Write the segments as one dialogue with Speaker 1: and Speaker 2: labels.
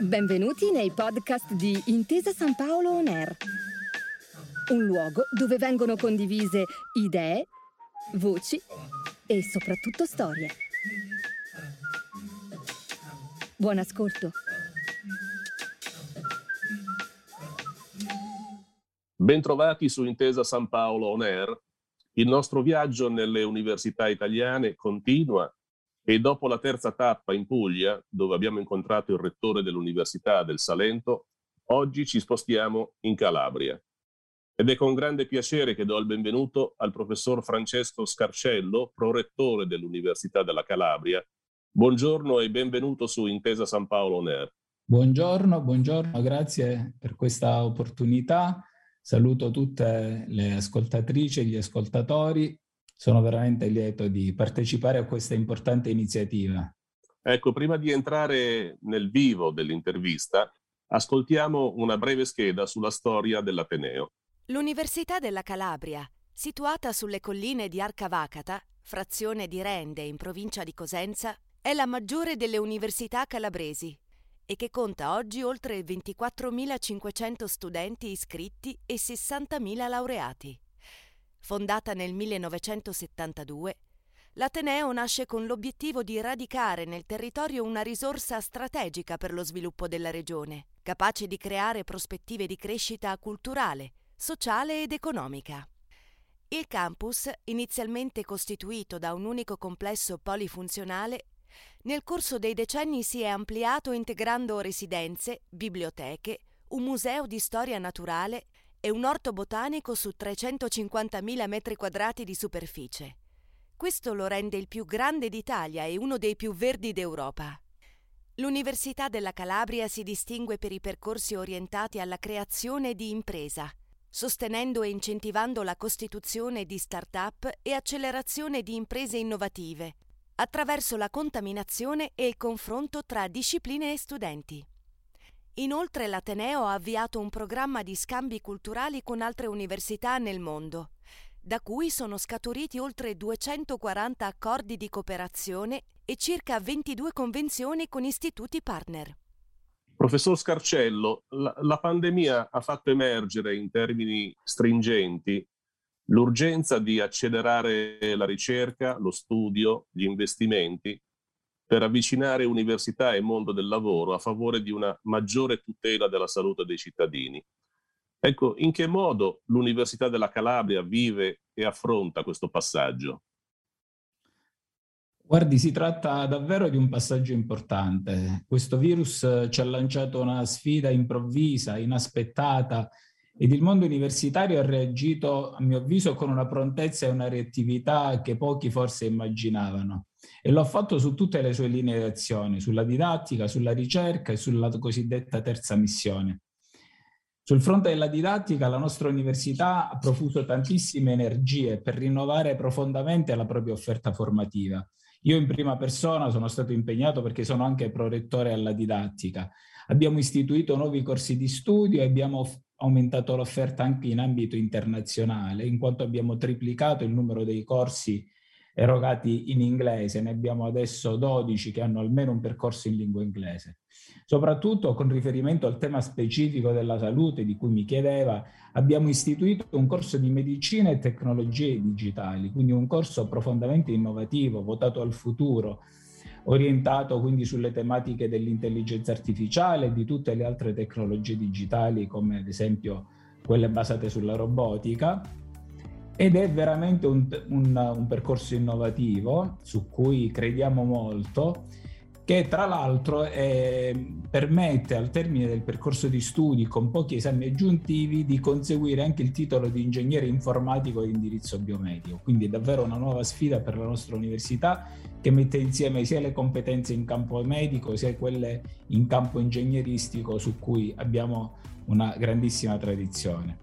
Speaker 1: Benvenuti nei podcast di Intesa San Paolo On Air, un luogo dove vengono condivise idee, voci e soprattutto storie. Buon ascolto.
Speaker 2: Bentrovati su Intesa San Paolo On Air. Il nostro viaggio nelle università italiane continua e dopo la terza tappa in Puglia, dove abbiamo incontrato il rettore dell'Università del Salento, oggi ci spostiamo in Calabria. Ed è con grande piacere che do il benvenuto al professor Francesco Scarcello, prorettore dell'Università della Calabria. Buongiorno e benvenuto su Intesa San Paolo Air.
Speaker 3: Buongiorno, buongiorno, grazie per questa opportunità. Saluto tutte le ascoltatrici e gli ascoltatori. Sono veramente lieto di partecipare a questa importante iniziativa.
Speaker 2: Ecco, prima di entrare nel vivo dell'intervista, ascoltiamo una breve scheda sulla storia dell'Ateneo.
Speaker 4: L'Università della Calabria, situata sulle colline di Arcavacata, frazione di Rende in provincia di Cosenza, è la maggiore delle università calabresi e che conta oggi oltre 24.500 studenti iscritti e 60.000 laureati. Fondata nel 1972, l'Ateneo nasce con l'obiettivo di radicare nel territorio una risorsa strategica per lo sviluppo della regione, capace di creare prospettive di crescita culturale, sociale ed economica. Il campus, inizialmente costituito da un unico complesso polifunzionale, nel corso dei decenni si è ampliato integrando residenze, biblioteche, un museo di storia naturale e un orto botanico su 350.000 metri quadrati di superficie. Questo lo rende il più grande d'Italia e uno dei più verdi d'Europa. L'Università della Calabria si distingue per i percorsi orientati alla creazione di impresa, sostenendo e incentivando la costituzione di start-up e accelerazione di imprese innovative, attraverso la contaminazione e il confronto tra discipline e studenti. Inoltre l'Ateneo ha avviato un programma di scambi culturali con altre università nel mondo, da cui sono scaturiti oltre 240 accordi di cooperazione e circa 22 convenzioni con istituti partner.
Speaker 2: Professor Scarcello, la, la pandemia ha fatto emergere in termini stringenti l'urgenza di accelerare la ricerca, lo studio, gli investimenti per avvicinare università e mondo del lavoro a favore di una maggiore tutela della salute dei cittadini. Ecco, in che modo l'Università della Calabria vive e affronta questo passaggio?
Speaker 3: Guardi, si tratta davvero di un passaggio importante. Questo virus ci ha lanciato una sfida improvvisa, inaspettata, ed il mondo universitario ha reagito, a mio avviso, con una prontezza e una reattività che pochi forse immaginavano. E lo ha fatto su tutte le sue linee di azione, sulla didattica, sulla ricerca e sulla cosiddetta terza missione. Sul fronte della didattica, la nostra università ha profuso tantissime energie per rinnovare profondamente la propria offerta formativa. Io in prima persona sono stato impegnato perché sono anche prorettore alla didattica. Abbiamo istituito nuovi corsi di studio e abbiamo aumentato l'offerta anche in ambito internazionale, in quanto abbiamo triplicato il numero dei corsi erogati in inglese, ne abbiamo adesso 12 che hanno almeno un percorso in lingua inglese. Soprattutto con riferimento al tema specifico della salute di cui mi chiedeva, abbiamo istituito un corso di medicina e tecnologie digitali, quindi un corso profondamente innovativo, votato al futuro, orientato quindi sulle tematiche dell'intelligenza artificiale e di tutte le altre tecnologie digitali come ad esempio quelle basate sulla robotica ed è veramente un, un, un percorso innovativo su cui crediamo molto che tra l'altro eh, permette al termine del percorso di studi con pochi esami aggiuntivi di conseguire anche il titolo di ingegnere informatico di indirizzo biomedico. Quindi è davvero una nuova sfida per la nostra università che mette insieme sia le competenze in campo medico sia quelle in campo ingegneristico su cui abbiamo una grandissima tradizione.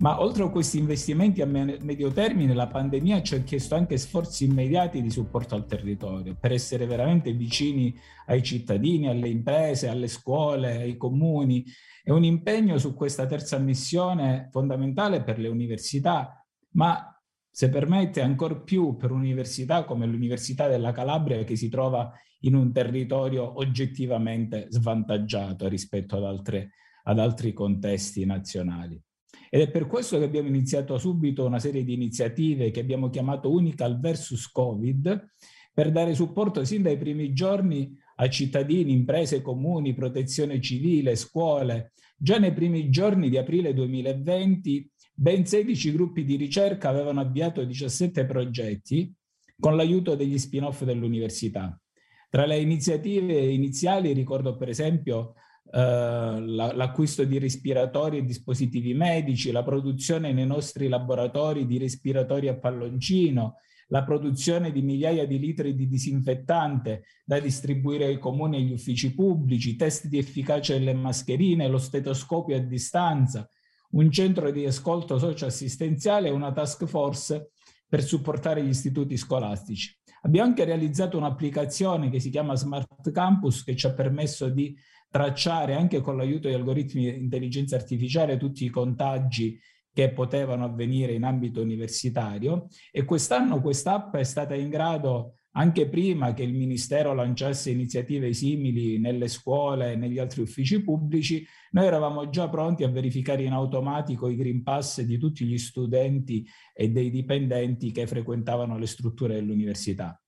Speaker 3: Ma oltre a questi investimenti a medio termine, la pandemia ci ha chiesto anche sforzi immediati di supporto al territorio per essere veramente vicini ai cittadini, alle imprese, alle scuole, ai comuni. È un impegno su questa terza missione fondamentale per le università, ma se permette, ancor più per un'università come l'Università della Calabria che si trova in un territorio oggettivamente svantaggiato rispetto ad, altre, ad altri contesti nazionali. Ed è per questo che abbiamo iniziato subito una serie di iniziative che abbiamo chiamato Unical versus Covid, per dare supporto sin dai primi giorni a cittadini, imprese, comuni, protezione civile, scuole. Già nei primi giorni di aprile 2020 ben 16 gruppi di ricerca avevano avviato 17 progetti con l'aiuto degli spin-off dell'università. Tra le iniziative iniziali ricordo per esempio eh, l'acquisto di respiratori e dispositivi medici, la produzione nei nostri laboratori di respiratori a palloncino, la produzione di migliaia di litri di disinfettante da distribuire ai comuni e agli uffici pubblici, test di efficacia delle mascherine, lo stetoscopio a distanza, un centro di ascolto socio-assistenziale e una task force per supportare gli istituti scolastici. Abbiamo anche realizzato un'applicazione che si chiama Smart Campus che ci ha permesso di tracciare anche con l'aiuto di algoritmi di intelligenza artificiale tutti i contagi che potevano avvenire in ambito universitario e quest'anno quest'app è stata in grado anche prima che il Ministero lanciasse iniziative simili nelle scuole e negli altri uffici pubblici, noi eravamo già pronti a verificare in automatico i Green Pass di tutti gli studenti e dei dipendenti che frequentavano le strutture dell'università.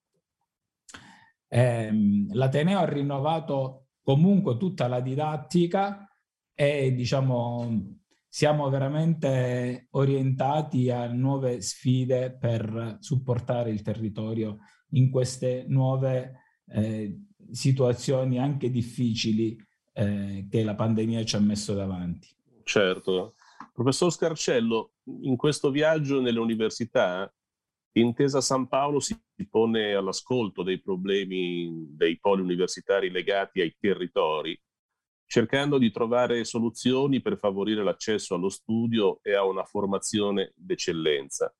Speaker 3: Eh, L'Ateneo ha rinnovato comunque tutta la didattica e diciamo siamo veramente orientati a nuove sfide per supportare il territorio in queste nuove eh, situazioni anche difficili eh, che la pandemia ci ha messo davanti.
Speaker 2: Certo. Professor Scarcello, in questo viaggio nelle università, Intesa San Paolo si pone all'ascolto dei problemi dei poli universitari legati ai territori cercando di trovare soluzioni per favorire l'accesso allo studio e a una formazione d'eccellenza.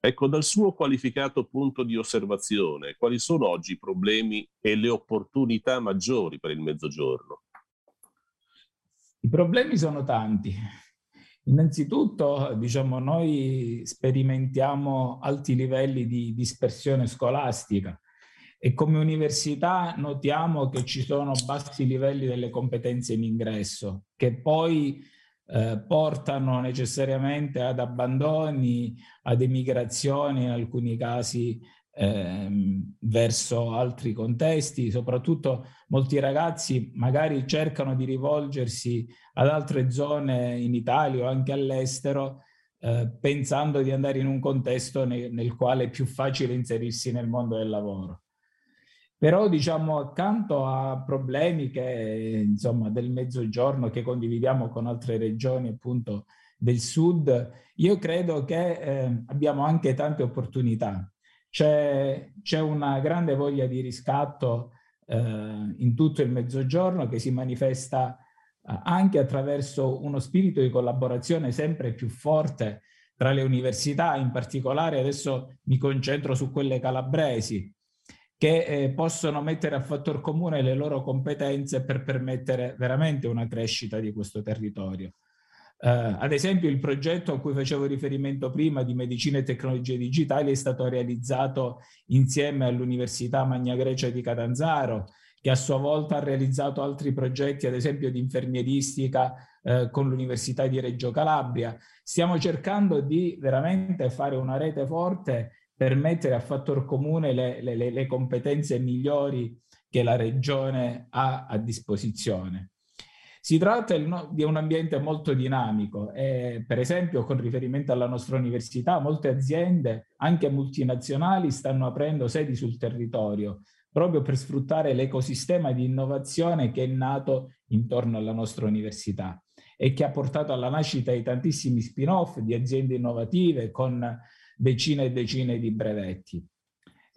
Speaker 2: Ecco, dal suo qualificato punto di osservazione, quali sono oggi i problemi e le opportunità maggiori per il Mezzogiorno?
Speaker 3: I problemi sono tanti. Innanzitutto, diciamo, noi sperimentiamo alti livelli di dispersione scolastica e come università notiamo che ci sono bassi livelli delle competenze in ingresso che poi eh, portano necessariamente ad abbandoni, ad emigrazioni in alcuni casi ehm, verso altri contesti, soprattutto molti ragazzi magari cercano di rivolgersi ad altre zone in Italia o anche all'estero eh, pensando di andare in un contesto ne nel quale è più facile inserirsi nel mondo del lavoro. Però diciamo accanto a problemi che insomma del mezzogiorno che condividiamo con altre regioni appunto del sud, io credo che eh, abbiamo anche tante opportunità. C'è, c'è una grande voglia di riscatto eh, in tutto il mezzogiorno che si manifesta eh, anche attraverso uno spirito di collaborazione sempre più forte tra le università, in particolare adesso mi concentro su quelle calabresi, che eh, possono mettere a fattor comune le loro competenze per permettere veramente una crescita di questo territorio. Eh, ad esempio il progetto a cui facevo riferimento prima di medicina e tecnologie digitali è stato realizzato insieme all'Università Magna Grecia di Catanzaro, che a sua volta ha realizzato altri progetti, ad esempio di infermieristica eh, con l'Università di Reggio Calabria. Stiamo cercando di veramente fare una rete forte per mettere a fattor comune le, le, le competenze migliori che la regione ha a disposizione. Si tratta di un ambiente molto dinamico e per esempio con riferimento alla nostra università molte aziende, anche multinazionali, stanno aprendo sedi sul territorio proprio per sfruttare l'ecosistema di innovazione che è nato intorno alla nostra università e che ha portato alla nascita di tantissimi spin-off di aziende innovative con decine e decine di brevetti.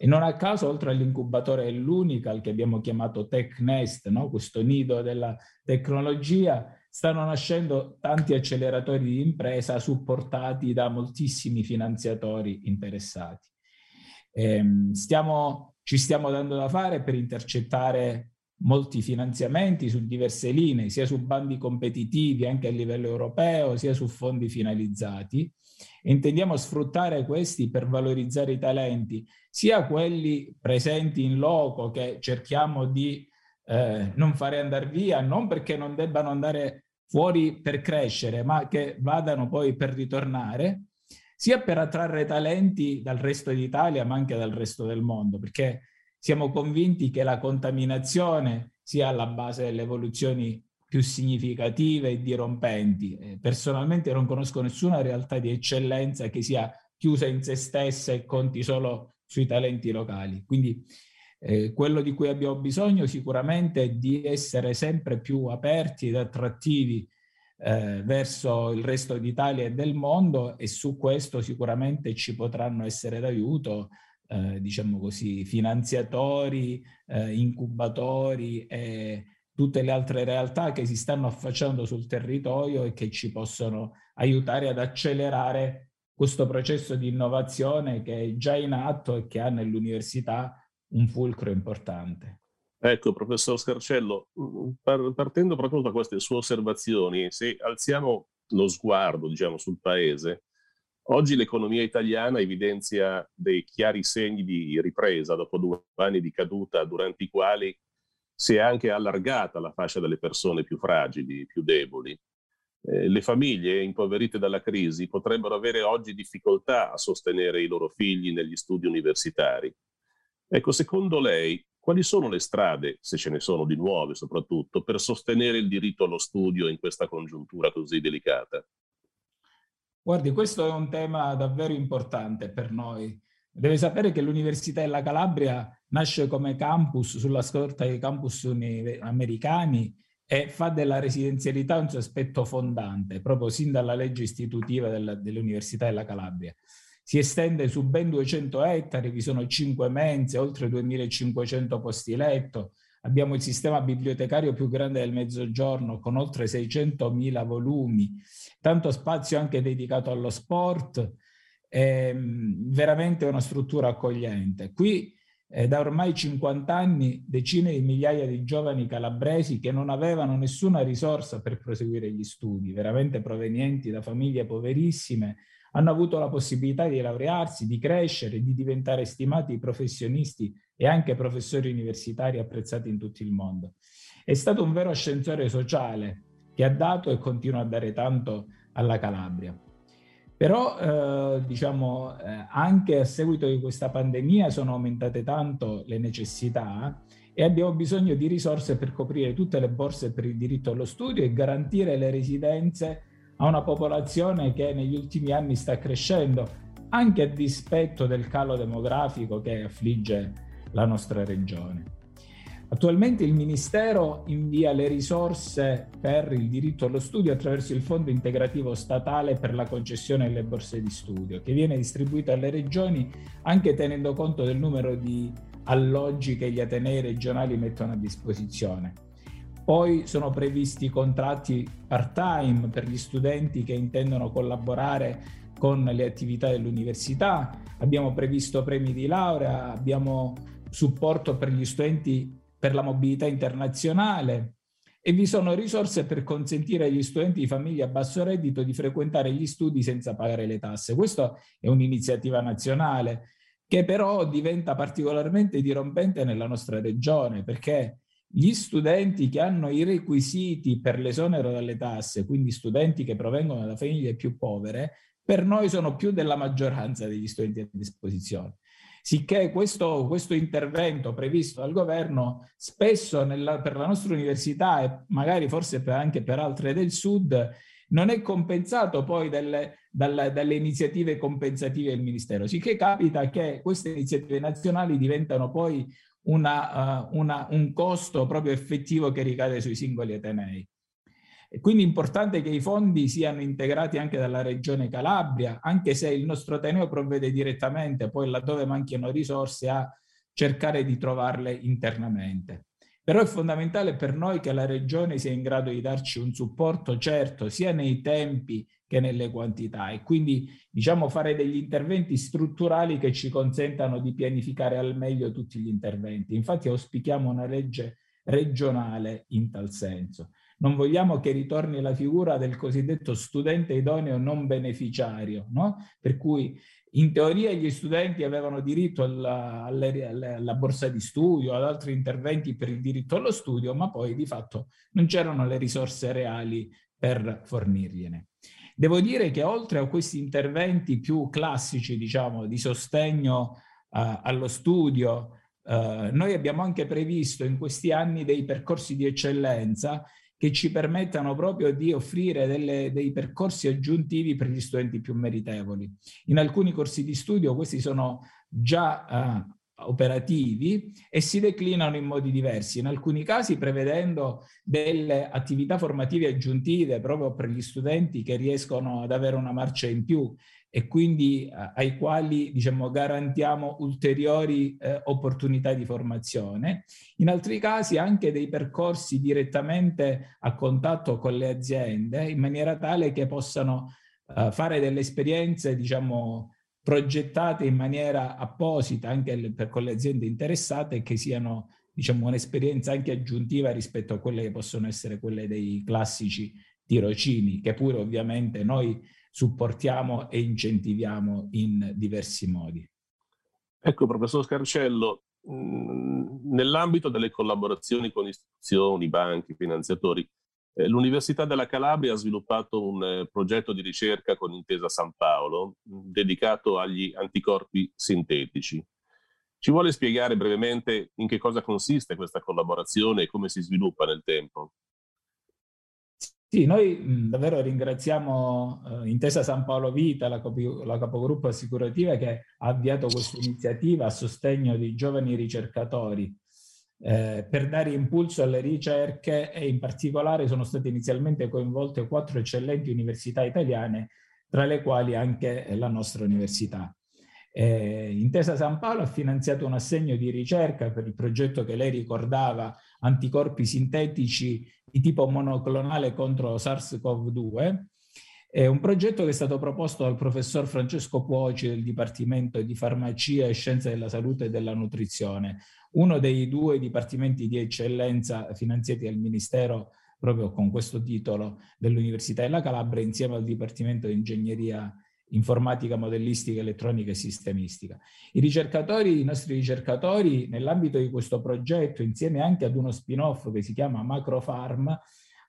Speaker 3: E non a caso, oltre all'incubatore l'Unical che abbiamo chiamato TechNest, no? questo nido della tecnologia, stanno nascendo tanti acceleratori di impresa supportati da moltissimi finanziatori interessati. Ehm, stiamo, ci stiamo dando da fare per intercettare molti finanziamenti su diverse linee, sia su bandi competitivi anche a livello europeo, sia su fondi finalizzati. Intendiamo sfruttare questi per valorizzare i talenti, sia quelli presenti in loco che cerchiamo di eh, non fare andare via, non perché non debbano andare fuori per crescere, ma che vadano poi per ritornare, sia per attrarre talenti dal resto d'Italia, ma anche dal resto del mondo, perché siamo convinti che la contaminazione sia alla base delle evoluzioni più significative e dirompenti. Eh, personalmente non conosco nessuna realtà di eccellenza che sia chiusa in se stessa e conti solo sui talenti locali. Quindi eh, quello di cui abbiamo bisogno sicuramente è di essere sempre più aperti ed attrattivi eh, verso il resto d'Italia e del mondo e su questo sicuramente ci potranno essere d'aiuto eh, diciamo così, finanziatori, eh, incubatori e tutte le altre realtà che si stanno affacciando sul territorio e che ci possono aiutare ad accelerare questo processo di innovazione che è già in atto e che ha nell'università un fulcro importante.
Speaker 2: Ecco, professor Scarcello, mm, partendo proprio da queste sue osservazioni, se alziamo lo sguardo, diciamo, sul paese, Oggi l'economia italiana evidenzia dei chiari segni di ripresa dopo due anni di caduta durante i quali si è anche allargata la fascia delle persone più fragili, più deboli. Eh, le famiglie impoverite dalla crisi potrebbero avere oggi difficoltà a sostenere i loro figli negli studi universitari. Ecco, secondo lei, quali sono le strade, se ce ne sono di nuove soprattutto, per sostenere il diritto allo studio in questa congiuntura così delicata?
Speaker 3: Guardi, questo è un tema davvero importante per noi. Deve sapere che l'Università della Calabria nasce come campus sulla scorta dei campus americani e fa della residenzialità un suo aspetto fondante, proprio sin dalla legge istitutiva della, dell'Università della Calabria. Si estende su ben 200 ettari, vi sono 5 mense, oltre 2500 posti letto, abbiamo il sistema bibliotecario più grande del Mezzogiorno con oltre 600.000 volumi, tanto spazio anche dedicato allo sport, è veramente una struttura accogliente. Qui eh, da ormai 50 anni decine di migliaia di giovani calabresi che non avevano nessuna risorsa per proseguire gli studi, veramente provenienti da famiglie poverissime, hanno avuto la possibilità di laurearsi, di crescere, di diventare stimati professionisti e anche professori universitari apprezzati in tutto il mondo. È stato un vero ascensore sociale che ha dato e continua a dare tanto alla Calabria. Però, eh, diciamo, eh, anche a seguito di questa pandemia sono aumentate tanto le necessità e abbiamo bisogno di risorse per coprire tutte le borse per il diritto allo studio e garantire le residenze a una popolazione che negli ultimi anni sta crescendo, anche a dispetto del calo demografico che affligge la nostra regione. Attualmente il Ministero invia le risorse per il diritto allo studio attraverso il Fondo integrativo statale per la concessione delle borse di studio, che viene distribuito alle regioni anche tenendo conto del numero di alloggi che gli atenei regionali mettono a disposizione. Poi sono previsti contratti part-time per gli studenti che intendono collaborare con le attività dell'università, abbiamo previsto premi di laurea, abbiamo supporto per gli studenti per la mobilità internazionale e vi sono risorse per consentire agli studenti di famiglie a basso reddito di frequentare gli studi senza pagare le tasse. Questa è un'iniziativa nazionale che però diventa particolarmente dirompente nella nostra regione perché gli studenti che hanno i requisiti per l'esonero dalle tasse, quindi studenti che provengono da famiglie più povere, per noi sono più della maggioranza degli studenti a disposizione. Sicché questo, questo intervento previsto dal governo spesso nella, per la nostra università e magari forse per, anche per altre del sud non è compensato poi delle, dalle, dalle, iniziative compensative del Ministero, sicché capita che queste iniziative nazionali diventano poi una, uh, una, un costo proprio effettivo che ricade sui singoli atenei. E quindi è importante che i fondi siano integrati anche dalla Regione Calabria, anche se il nostro Ateneo provvede direttamente, poi laddove manchino risorse, a cercare di trovarle internamente. Però è fondamentale per noi che la Regione sia in grado di darci un supporto certo, sia nei tempi che nelle quantità e quindi diciamo fare degli interventi strutturali che ci consentano di pianificare al meglio tutti gli interventi. Infatti auspichiamo una legge regionale in tal senso. Non vogliamo che ritorni la figura del cosiddetto studente idoneo non beneficiario, no? per cui in teoria gli studenti avevano diritto alla, alla, alla, borsa di studio, ad altri interventi per il diritto allo studio, ma poi di fatto non c'erano le risorse reali per fornirgliene. Devo dire che oltre a questi interventi più classici, diciamo, di sostegno uh, allo studio, uh, noi abbiamo anche previsto in questi anni dei percorsi di eccellenza che ci permettano proprio di offrire delle, dei percorsi aggiuntivi per gli studenti più meritevoli. In alcuni corsi di studio questi sono già uh, operativi e si declinano in modi diversi, in alcuni casi prevedendo delle attività formative aggiuntive proprio per gli studenti che riescono ad avere una marcia in più e quindi eh, ai quali diciamo, garantiamo ulteriori eh, opportunità di formazione. In altri casi anche dei percorsi direttamente a contatto con le aziende in maniera tale che possano eh, fare delle esperienze diciamo, progettate in maniera apposita anche per, con le aziende interessate che siano diciamo, un'esperienza anche aggiuntiva rispetto a quelle che possono essere quelle dei classici tirocini, che pure ovviamente noi supportiamo e incentiviamo in diversi modi.
Speaker 2: Ecco, professor Scarcello, nell'ambito delle collaborazioni con istituzioni, banchi, finanziatori, eh, L'Università della Calabria ha sviluppato un eh, progetto di ricerca con Intesa San Paolo dedicato agli anticorpi sintetici. Ci vuole spiegare brevemente in che cosa consiste questa collaborazione e come si sviluppa nel tempo?
Speaker 3: Sì, noi davvero ringraziamo eh, Intesa San Paolo Vita, la, capo, la capogruppo assicurativa che ha avviato questa iniziativa a sostegno di giovani ricercatori eh, per dare impulso alle ricerche e in particolare sono state inizialmente coinvolte quattro eccellenti università italiane, tra le quali anche la nostra università. Eh, Intesa San Paolo ha finanziato un assegno di ricerca per il progetto che lei ricordava, anticorpi sintetici di tipo monoclonale contro SARS-CoV-2, è un progetto che è stato proposto dal professor Francesco Puoci del Dipartimento di Farmacia e Scienze della Salute e della Nutrizione, uno dei due dipartimenti di eccellenza finanziati dal Ministero proprio con questo titolo dell'Università della Calabria insieme al Dipartimento di Ingegneria informatica, modellistica, elettronica e sistemistica. I ricercatori, i nostri ricercatori, nell'ambito di questo progetto, insieme anche ad uno spin-off che si chiama Macrofarm,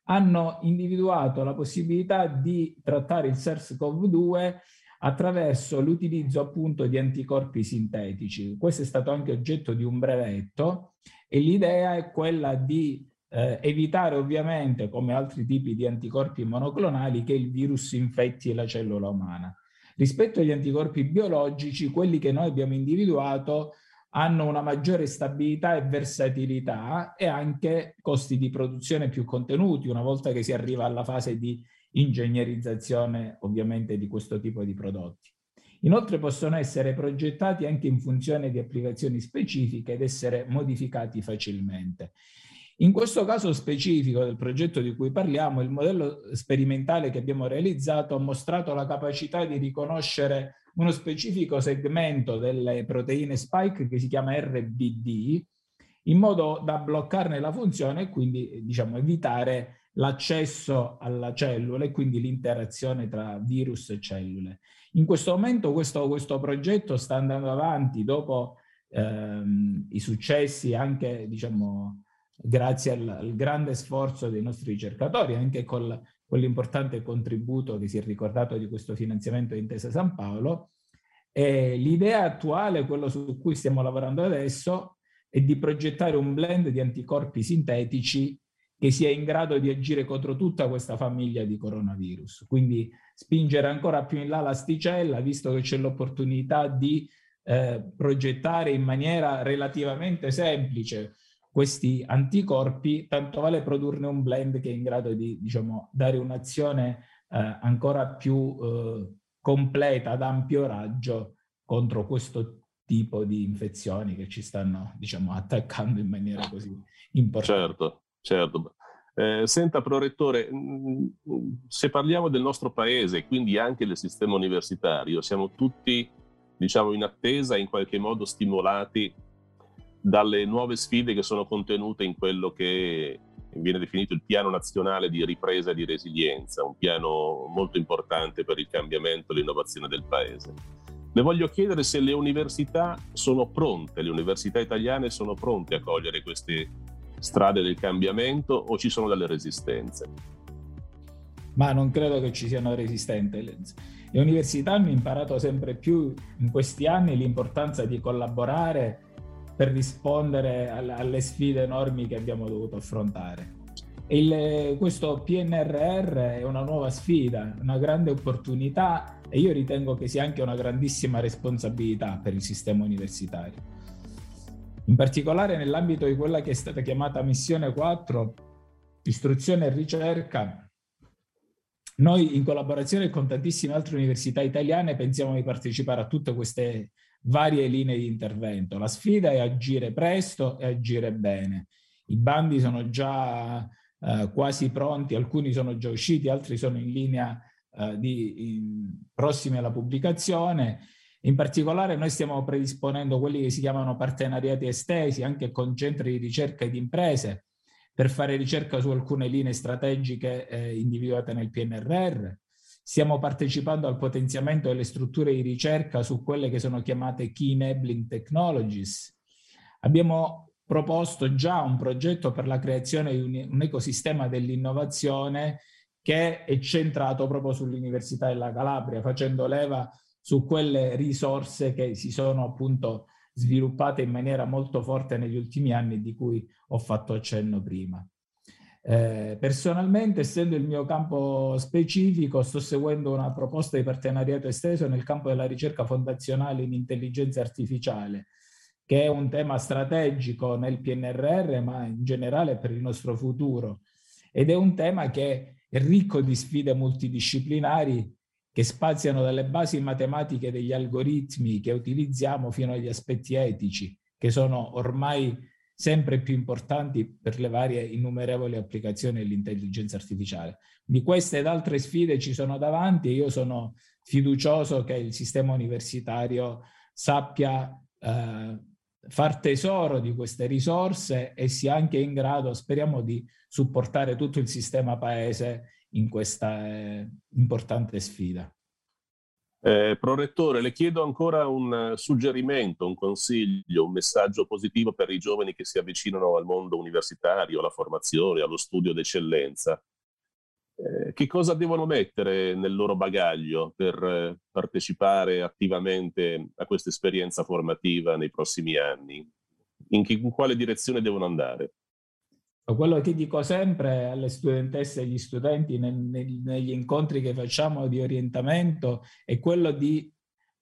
Speaker 3: hanno individuato la possibilità di trattare il SARS-CoV-2 attraverso l'utilizzo appunto di anticorpi sintetici. Questo è stato anche oggetto di un brevetto e l'idea è quella di eh, evitare ovviamente, come altri tipi di anticorpi monoclonali, che il virus infetti la cellula umana. Rispetto agli anticorpi biologici, quelli che noi abbiamo individuato hanno una maggiore stabilità e versatilità e anche costi di produzione più contenuti una volta che si arriva alla fase di ingegnerizzazione ovviamente di questo tipo di prodotti. Inoltre possono essere progettati anche in funzione di applicazioni specifiche ed essere modificati facilmente. In questo caso specifico del progetto di cui parliamo, il modello sperimentale che abbiamo realizzato ha mostrato la capacità di riconoscere uno specifico segmento delle proteine spike che si chiama RBD, in modo da bloccarne la funzione e quindi diciamo, evitare l'accesso alla cellula e quindi l'interazione tra virus e cellule. In questo momento questo, questo progetto sta andando avanti dopo ehm, i successi anche diciamo, grazie al, al, grande sforzo dei nostri ricercatori, anche con, con l'importante contributo che si è ricordato di questo finanziamento di Intesa San Paolo. E l'idea attuale, quello su cui stiamo lavorando adesso, è di progettare un blend di anticorpi sintetici che sia in grado di agire contro tutta questa famiglia di coronavirus. Quindi spingere ancora più in là l'asticella, visto che c'è l'opportunità di eh, progettare in maniera relativamente semplice questi anticorpi, tanto vale produrne un blend che è in grado di diciamo, dare un'azione eh, ancora più eh, completa ad ampio raggio contro questo tipo di infezioni che ci stanno diciamo, attaccando in maniera così importante.
Speaker 2: Certo. Certo. Eh, senta, prorettore, mm, se parliamo del nostro paese, quindi anche del sistema universitario, siamo tutti, diciamo, in attesa, in qualche modo stimolati dalle nuove sfide che sono contenute in quello che viene definito il piano nazionale di ripresa e di resilienza, un piano molto importante per il cambiamento e l'innovazione del Paese. Le voglio chiedere se le università sono pronte, le università italiane sono pronte a cogliere queste strade del cambiamento o ci sono delle resistenze?
Speaker 3: Ma non credo che ci siano resistenze. Le università hanno imparato sempre più in questi anni l'importanza di collaborare per rispondere alle sfide enormi che abbiamo dovuto affrontare. Il, questo PNRR è una nuova sfida, una grande opportunità e io ritengo che sia anche una grandissima responsabilità per il sistema universitario. In particolare nell'ambito di quella che è stata chiamata missione 4, istruzione e ricerca, noi in collaborazione con tantissime altre università italiane pensiamo di partecipare a tutte queste varie linee di intervento. La sfida è agire presto e agire bene. I bandi sono già eh, quasi pronti, alcuni sono già usciti, altri sono in linea eh, di, in, prossimi alla pubblicazione. In particolare noi stiamo predisponendo quelli che si chiamano partenariati estesi anche con centri di ricerca ed imprese per fare ricerca su alcune linee strategiche eh, individuate nel PNRR. Stiamo partecipando al potenziamento delle strutture di ricerca su quelle che sono chiamate Key Enabling Technologies. Abbiamo proposto già un progetto per la creazione di un, ecosistema dell'innovazione che è centrato proprio sull'Università della Calabria, facendo leva su quelle risorse che si sono appunto sviluppate in maniera molto forte negli ultimi anni di cui ho fatto accenno prima. Eh, personalmente, essendo il mio campo specifico, sto seguendo una proposta di partenariato esteso nel campo della ricerca fondazionale in intelligenza artificiale, che è un tema strategico nel PNRR, ma in generale per il nostro futuro. Ed è un tema che è ricco di sfide multidisciplinari che spaziano dalle basi matematiche degli algoritmi che utilizziamo fino agli aspetti etici, che sono ormai sempre più importanti per le varie innumerevoli applicazioni dell'intelligenza artificiale. Di queste ed altre sfide ci sono davanti e io sono fiducioso che il sistema universitario sappia eh, far tesoro di queste risorse e sia anche in grado, speriamo, di supportare tutto il sistema paese in questa eh, importante sfida.
Speaker 2: Eh, Prorettore, le chiedo ancora un suggerimento, un consiglio, un messaggio positivo per i giovani che si avvicinano al mondo universitario, alla formazione, allo studio d'eccellenza. Eh, che cosa devono mettere nel loro bagaglio per eh, partecipare attivamente a questa esperienza formativa nei prossimi anni? In, che, in quale direzione devono andare?
Speaker 3: Quello che dico sempre alle studentesse e agli studenti nel, nel, negli incontri che facciamo di orientamento è quello di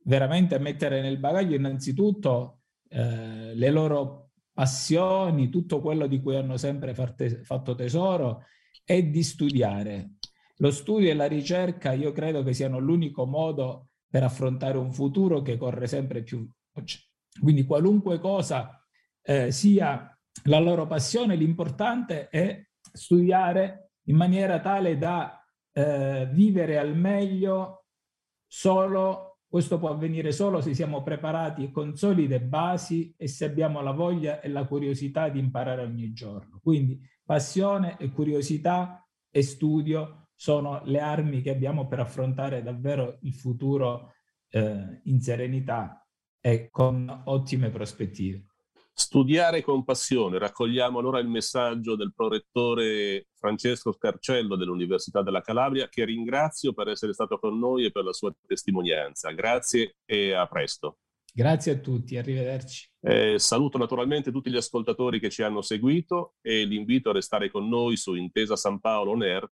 Speaker 3: veramente mettere nel bagaglio innanzitutto eh, le loro passioni, tutto quello di cui hanno sempre farte, fatto tesoro e di studiare. Lo studio e la ricerca io credo che siano l'unico modo per affrontare un futuro che corre sempre più. Quindi qualunque cosa eh, sia la loro passione, l'importante è studiare in maniera tale da eh, vivere al meglio solo, questo può avvenire solo se siamo preparati con solide basi e se abbiamo la voglia e la curiosità di imparare ogni giorno. Quindi passione e curiosità e studio sono le armi che abbiamo per affrontare davvero il futuro eh, in serenità e con ottime prospettive.
Speaker 2: Studiare con passione. Raccogliamo allora il messaggio del prorettore Francesco Scarcello dell'Università della Calabria, che ringrazio per essere stato con noi e per la sua testimonianza. Grazie e a presto.
Speaker 3: Grazie a tutti, arrivederci.
Speaker 2: Eh, saluto naturalmente tutti gli ascoltatori che ci hanno seguito e li invito a restare con noi su Intesa San Paolo On Air.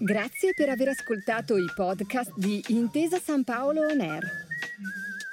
Speaker 1: Grazie per aver ascoltato i podcast di Intesa San Paolo On Air.